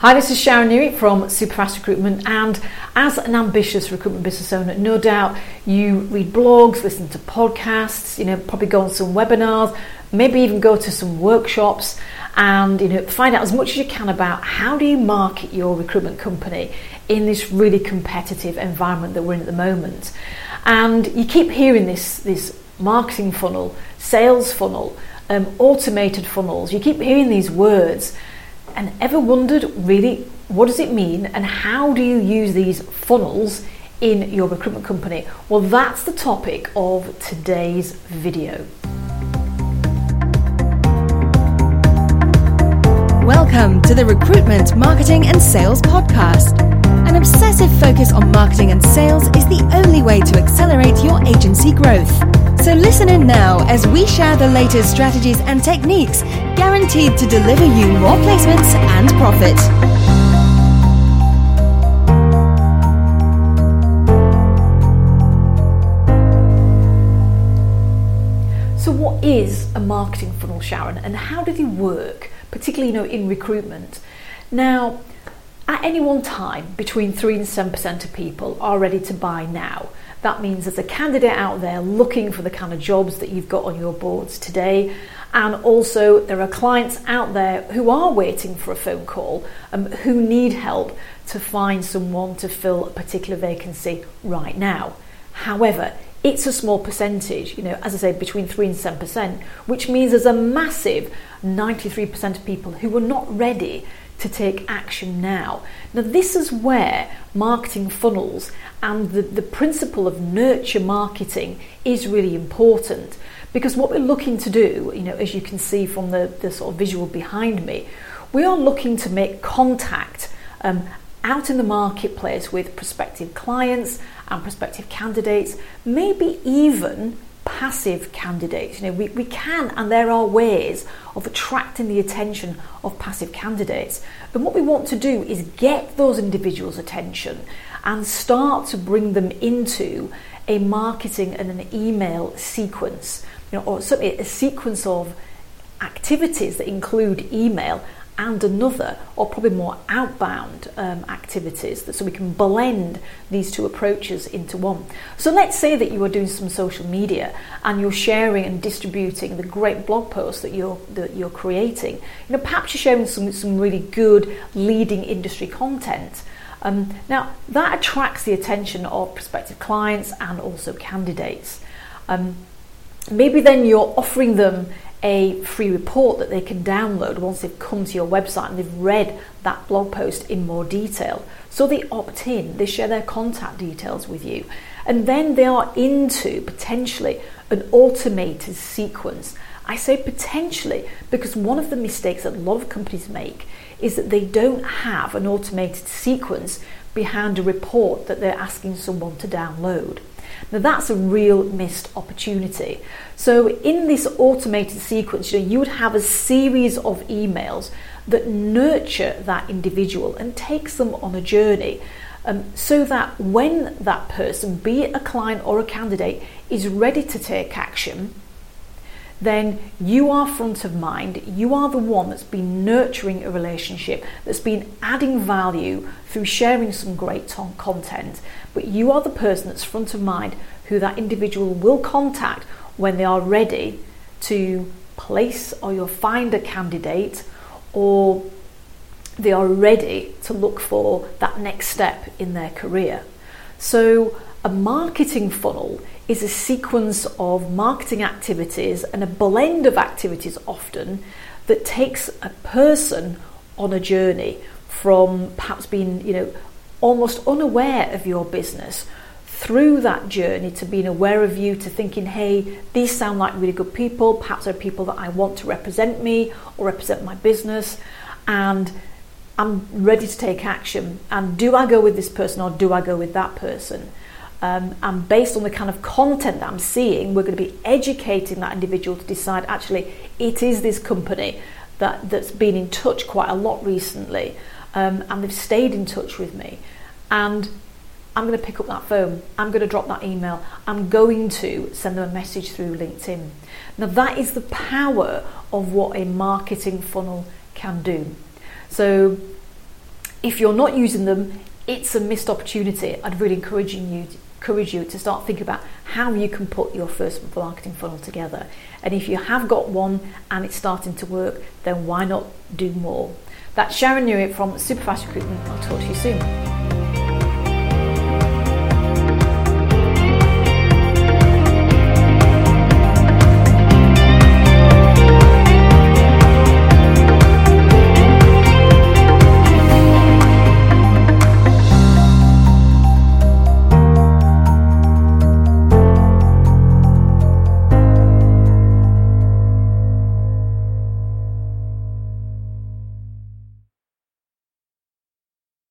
Hi, this is Sharon Neary from Superfast Recruitment, and as an ambitious recruitment business owner, no doubt you read blogs, listen to podcasts, you know, probably go on some webinars, maybe even go to some workshops, and you know, find out as much as you can about how do you market your recruitment company in this really competitive environment that we're in at the moment. And you keep hearing this this marketing funnel, sales funnel, um, automated funnels. You keep hearing these words and ever wondered really what does it mean and how do you use these funnels in your recruitment company? Well, that's the topic of today's video. Welcome to the Recruitment, Marketing and Sales Podcast. An obsessive focus on marketing and sales is the only way to accelerate your agency growth. So listen in now as we share the latest strategies and techniques guaranteed to deliver you more placements and profit. So, what is a marketing funnel, Sharon, and how do they work, particularly you know in recruitment? Now, at any one time, between three and seven percent of people are ready to buy now. That means there's a candidate out there looking for the kind of jobs that you've got on your boards today. And also, there are clients out there who are waiting for a phone call, um, who need help to find someone to fill a particular vacancy right now. However, it's a small percentage, you know, as I say, between 3 and 7%, which means there's a massive 93% of people who are not ready to take action now. Now, this is where marketing funnels and the, the principle of nurture marketing is really important because what we're looking to do, you know, as you can see from the, the sort of visual behind me, we are looking to make contact um, out in the marketplace with prospective clients and prospective candidates, maybe even passive candidates. You know, we, we can and there are ways of attracting the attention of passive candidates. But what we want to do is get those individuals' attention and start to bring them into a marketing and an email sequence, you know, or certainly a sequence of activities that include email and another, or probably more outbound um, activities, so we can blend these two approaches into one. So let's say that you are doing some social media and you're sharing and distributing the great blog posts that you're that you're creating. You know, perhaps you're sharing some some really good leading industry content. Um, now that attracts the attention of prospective clients and also candidates. Um, maybe then you're offering them a free report that they can download once they've come to your website and they've read that blog post in more detail. So they opt in, they share their contact details with you, and then they are into potentially an automated sequence. I say potentially because one of the mistakes that a lot of companies make is that they don't have an automated sequence behind a report that they're asking someone to download. Now that's a real missed opportunity. So in this automated sequence, you, know, you would have a series of emails that nurture that individual and takes them on a journey. Um, so that when that person, be it a client or a candidate, is ready to take action, then you are front of mind. You are the one that's been nurturing a relationship, that's been adding value through sharing some great t- content. But you are the person that's front of mind who that individual will contact when they are ready to place or you'll find a candidate or they are ready to look for that next step in their career. So, a marketing funnel is a sequence of marketing activities and a blend of activities often that takes a person on a journey from perhaps being, you know, almost unaware of your business through that journey to being aware of you, to thinking, hey, these sound like really good people, perhaps they're people that I want to represent me or represent my business, and I'm ready to take action. And do I go with this person or do I go with that person? Um, and based on the kind of content that I'm seeing, we're going to be educating that individual to decide actually it is this company that, that's been in touch quite a lot recently um, and they've stayed in touch with me. And I'm going to pick up that phone, I'm going to drop that email, I'm going to send them a message through LinkedIn. Now, that is the power of what a marketing funnel can do. So, if you're not using them, it's a missed opportunity. I'd really encourage you encourage you to start thinking about how you can put your first marketing funnel together. And if you have got one and it's starting to work, then why not do more? That's Sharon Neary from Superfast Recruitment. I'll talk to you soon.